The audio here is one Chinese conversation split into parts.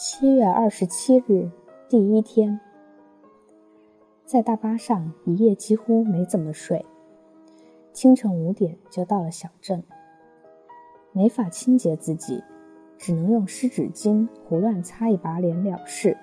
七月二十七日，第一天，在大巴上一夜几乎没怎么睡。清晨五点就到了小镇，没法清洁自己，只能用湿纸巾胡乱擦一把脸了事。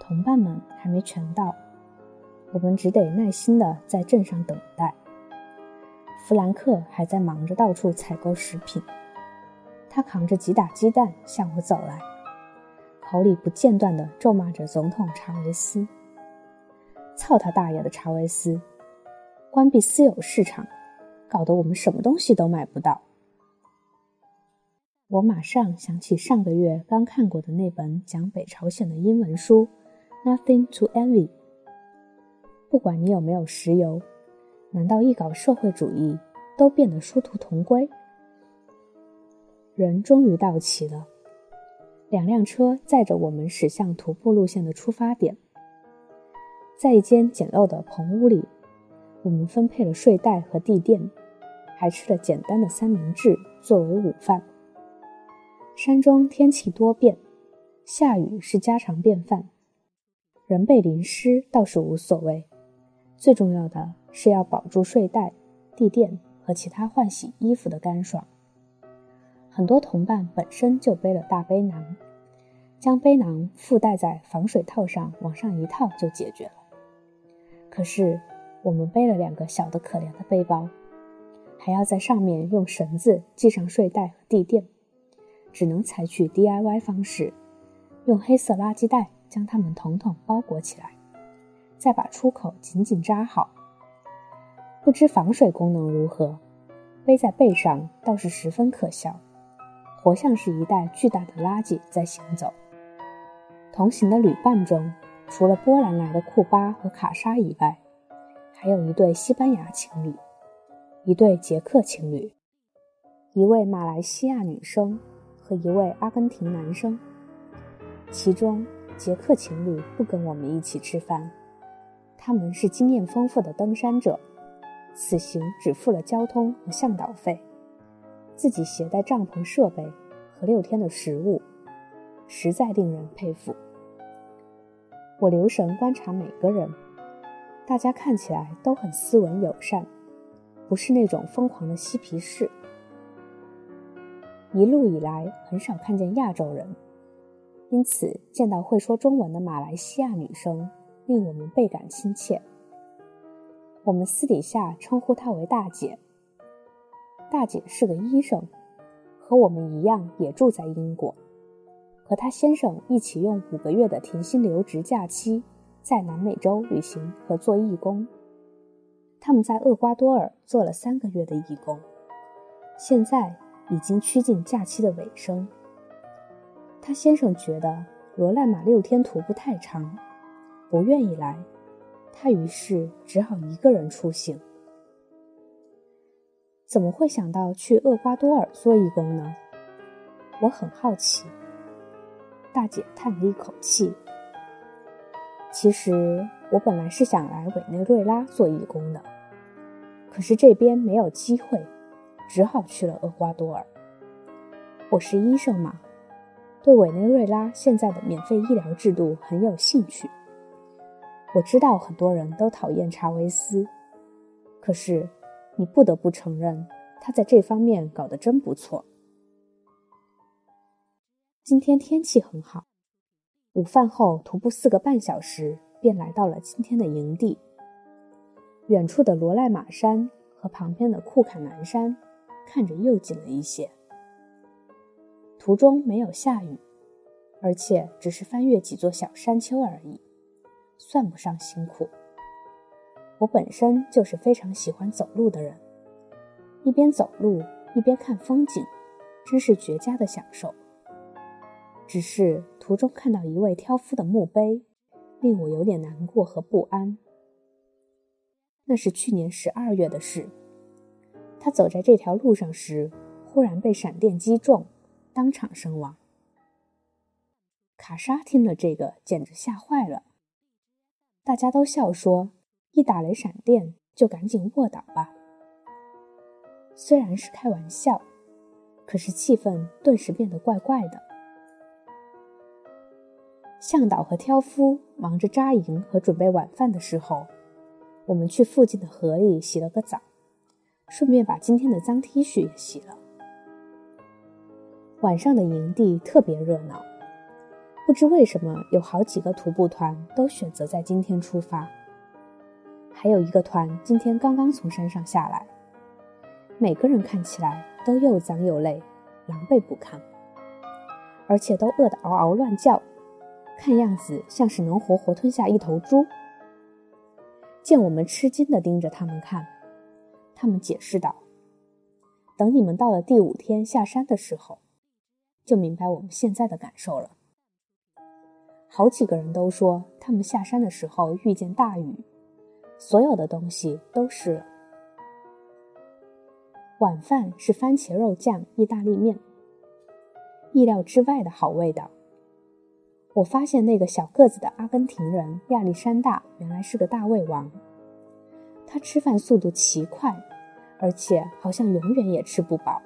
同伴们还没全到，我们只得耐心的在镇上等待。弗兰克还在忙着到处采购食品，他扛着几打鸡蛋向我走来。口里不间断地咒骂着总统查韦斯：“操他大爷的查韦斯！关闭私有市场，搞得我们什么东西都买不到。”我马上想起上个月刚看过的那本讲北朝鲜的英文书《Nothing to Envy》。不管你有没有石油，难道一搞社会主义都变得殊途同归？人终于到齐了。两辆车载着我们驶向徒步路线的出发点，在一间简陋的棚屋里，我们分配了睡袋和地垫，还吃了简单的三明治作为午饭。山中天气多变，下雨是家常便饭，人被淋湿倒是无所谓，最重要的是要保住睡袋、地垫和其他换洗衣服的干爽。很多同伴本身就背了大背囊，将背囊附带在防水套上，往上一套就解决了。可是我们背了两个小的可怜的背包，还要在上面用绳子系上睡袋和地垫，只能采取 DIY 方式，用黑色垃圾袋将它们统统包裹起来，再把出口紧紧扎好。不知防水功能如何，背在背上倒是十分可笑。活像是一袋巨大的垃圾在行走。同行的旅伴中，除了波兰来的库巴和卡莎以外，还有一对西班牙情侣，一对捷克情侣，一位马来西亚女生和一位阿根廷男生。其中，捷克情侣不跟我们一起吃饭，他们是经验丰富的登山者，此行只付了交通和向导费。自己携带帐篷设备和六天的食物，实在令人佩服。我留神观察每个人，大家看起来都很斯文友善，不是那种疯狂的嬉皮士。一路以来很少看见亚洲人，因此见到会说中文的马来西亚女生，令我们倍感亲切。我们私底下称呼她为大姐。大姐是个医生，和我们一样也住在英国，和她先生一起用五个月的停薪留职假期在南美洲旅行和做义工。他们在厄瓜多尔做了三个月的义工，现在已经趋近假期的尾声。他先生觉得罗赖马六天徒步太长，不愿意来，他于是只好一个人出行。怎么会想到去厄瓜多尔做义工呢？我很好奇。大姐叹了一口气。其实我本来是想来委内瑞拉做义工的，可是这边没有机会，只好去了厄瓜多尔。我是医生嘛，对委内瑞拉现在的免费医疗制度很有兴趣。我知道很多人都讨厌查韦斯，可是。你不得不承认，他在这方面搞得真不错。今天天气很好，午饭后徒步四个半小时，便来到了今天的营地。远处的罗赖马山和旁边的库坎南山看着又近了一些。途中没有下雨，而且只是翻越几座小山丘而已，算不上辛苦。我本身就是非常喜欢走路的人，一边走路一边看风景，真是绝佳的享受。只是途中看到一位挑夫的墓碑，令我有点难过和不安。那是去年十二月的事，他走在这条路上时，忽然被闪电击中，当场身亡。卡莎听了这个，简直吓坏了，大家都笑说。一打雷闪电，就赶紧卧倒吧。虽然是开玩笑，可是气氛顿时变得怪怪的。向导和挑夫忙着扎营和准备晚饭的时候，我们去附近的河里洗了个澡，顺便把今天的脏 T 恤也洗了。晚上的营地特别热闹，不知为什么有好几个徒步团都选择在今天出发，还有一个团今天刚刚从山上下来，每个人看起来都又脏又累，狼狈不堪，而且都饿得嗷嗷乱叫。看样子像是能活活吞下一头猪。见我们吃惊地盯着他们看，他们解释道：“等你们到了第五天下山的时候，就明白我们现在的感受了。”好几个人都说，他们下山的时候遇见大雨，所有的东西都是。晚饭是番茄肉酱意大利面，意料之外的好味道。我发现那个小个子的阿根廷人亚历山大原来是个大胃王。他吃饭速度奇快，而且好像永远也吃不饱，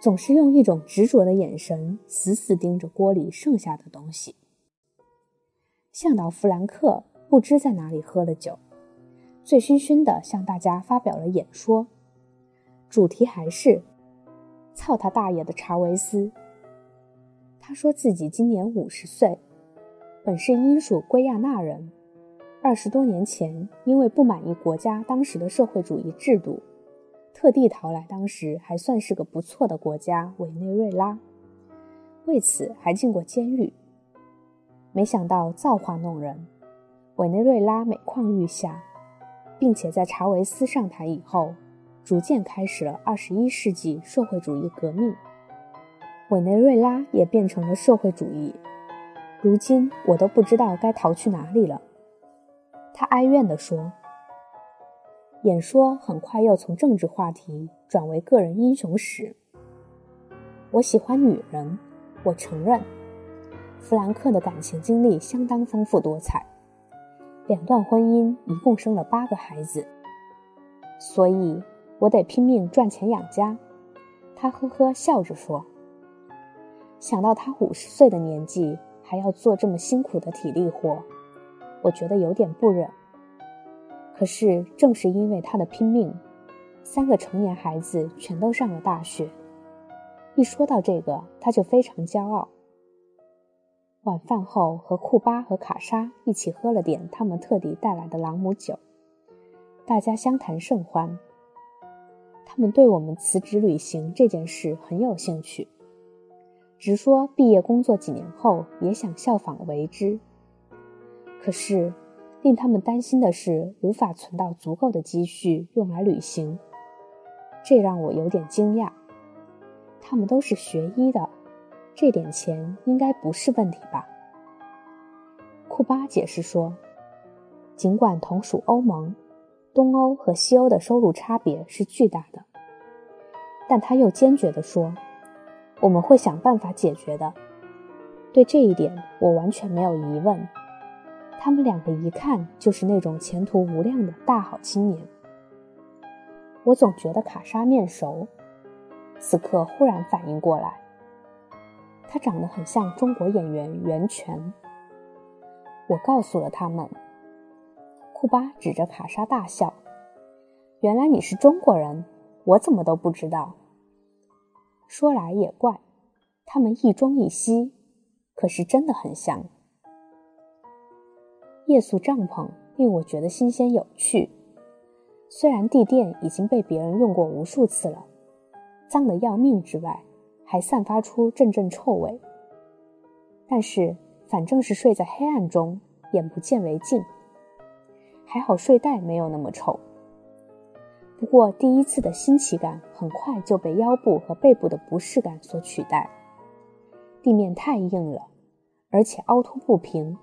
总是用一种执着的眼神死死盯着锅里剩下的东西。向导弗兰克不知在哪里喝了酒，醉醺醺地向大家发表了演说，主题还是“操他大爷的查韦斯”。他说自己今年五十岁，本是英属圭亚那人。二十多年前，因为不满意国家当时的社会主义制度，特地逃来当时还算是个不错的国家委内瑞拉，为此还进过监狱。没想到造化弄人，委内瑞拉每况愈下，并且在查韦斯上台以后，逐渐开始了二十一世纪社会主义革命。委内瑞拉也变成了社会主义，如今我都不知道该逃去哪里了。他哀怨地说。演说很快又从政治话题转为个人英雄史。我喜欢女人，我承认。弗兰克的感情经历相当丰富多彩，两段婚姻一共生了八个孩子，所以我得拼命赚钱养家。他呵呵笑着说。想到他五十岁的年纪还要做这么辛苦的体力活，我觉得有点不忍。可是正是因为他的拼命，三个成年孩子全都上了大学。一说到这个，他就非常骄傲。晚饭后，和库巴和卡莎一起喝了点他们特地带来的朗姆酒，大家相谈甚欢。他们对我们辞职旅行这件事很有兴趣。直说毕业工作几年后也想效仿为之，可是令他们担心的是无法存到足够的积蓄用来旅行，这让我有点惊讶。他们都是学医的，这点钱应该不是问题吧？库巴解释说，尽管同属欧盟，东欧和西欧的收入差别是巨大的，但他又坚决地说。我们会想办法解决的，对这一点我完全没有疑问。他们两个一看就是那种前途无量的大好青年。我总觉得卡莎面熟，此刻忽然反应过来，他长得很像中国演员袁泉。我告诉了他们，库巴指着卡莎大笑：“原来你是中国人，我怎么都不知道。”说来也怪，他们一中一西，可是真的很像。夜宿帐篷令我觉得新鲜有趣，虽然地垫已经被别人用过无数次了，脏得要命之外，还散发出阵阵臭味。但是反正是睡在黑暗中，眼不见为净，还好睡袋没有那么臭。不过，第一次的新奇感很快就被腰部和背部的不适感所取代。地面太硬了，而且凹凸不平，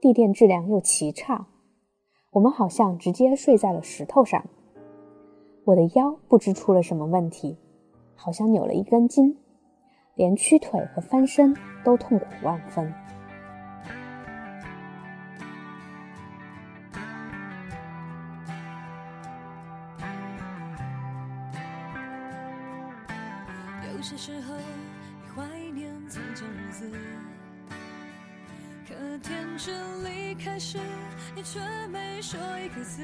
地垫质量又奇差，我们好像直接睡在了石头上。我的腰不知出了什么问题，好像扭了一根筋，连屈腿和翻身都痛苦万分。有些时候，你怀念从前日子。可天真离开时，你却没说一个字。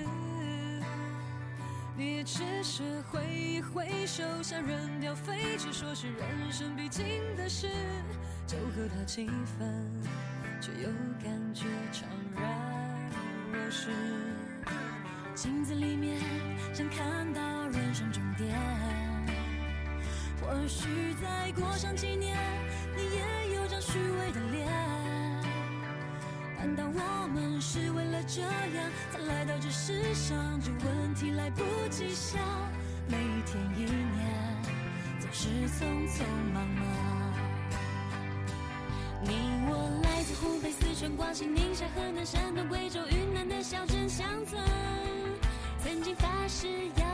你只是挥一挥手，像扔掉废纸，说是人生必经的事，就和他七分，却又感觉怅然若失。镜子里面想看到人生终点，或许再过上几年。这样才来到这世上这问题来不及想每一天一年总是匆匆忙忙。你我来自湖北四川广西宁夏河南山东贵州云南的小镇乡村曾经发誓要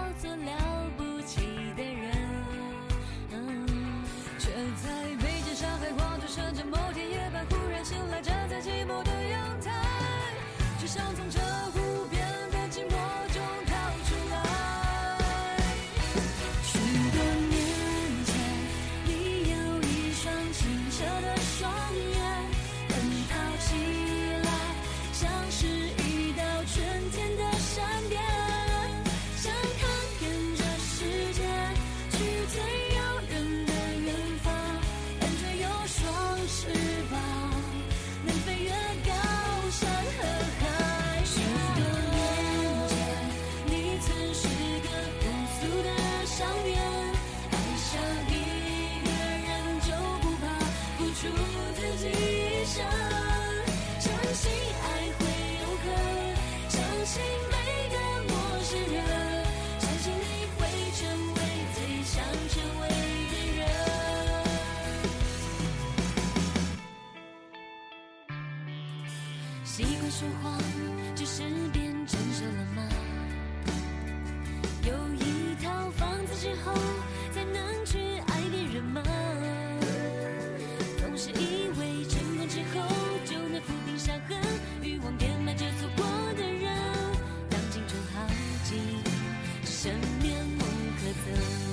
习惯说谎，只是变成熟了吗？有一套房子之后，才能去爱别人吗？总是以为成功之后就能抚平伤痕，欲望填满着错过的人，当青春耗尽，只剩面目可憎。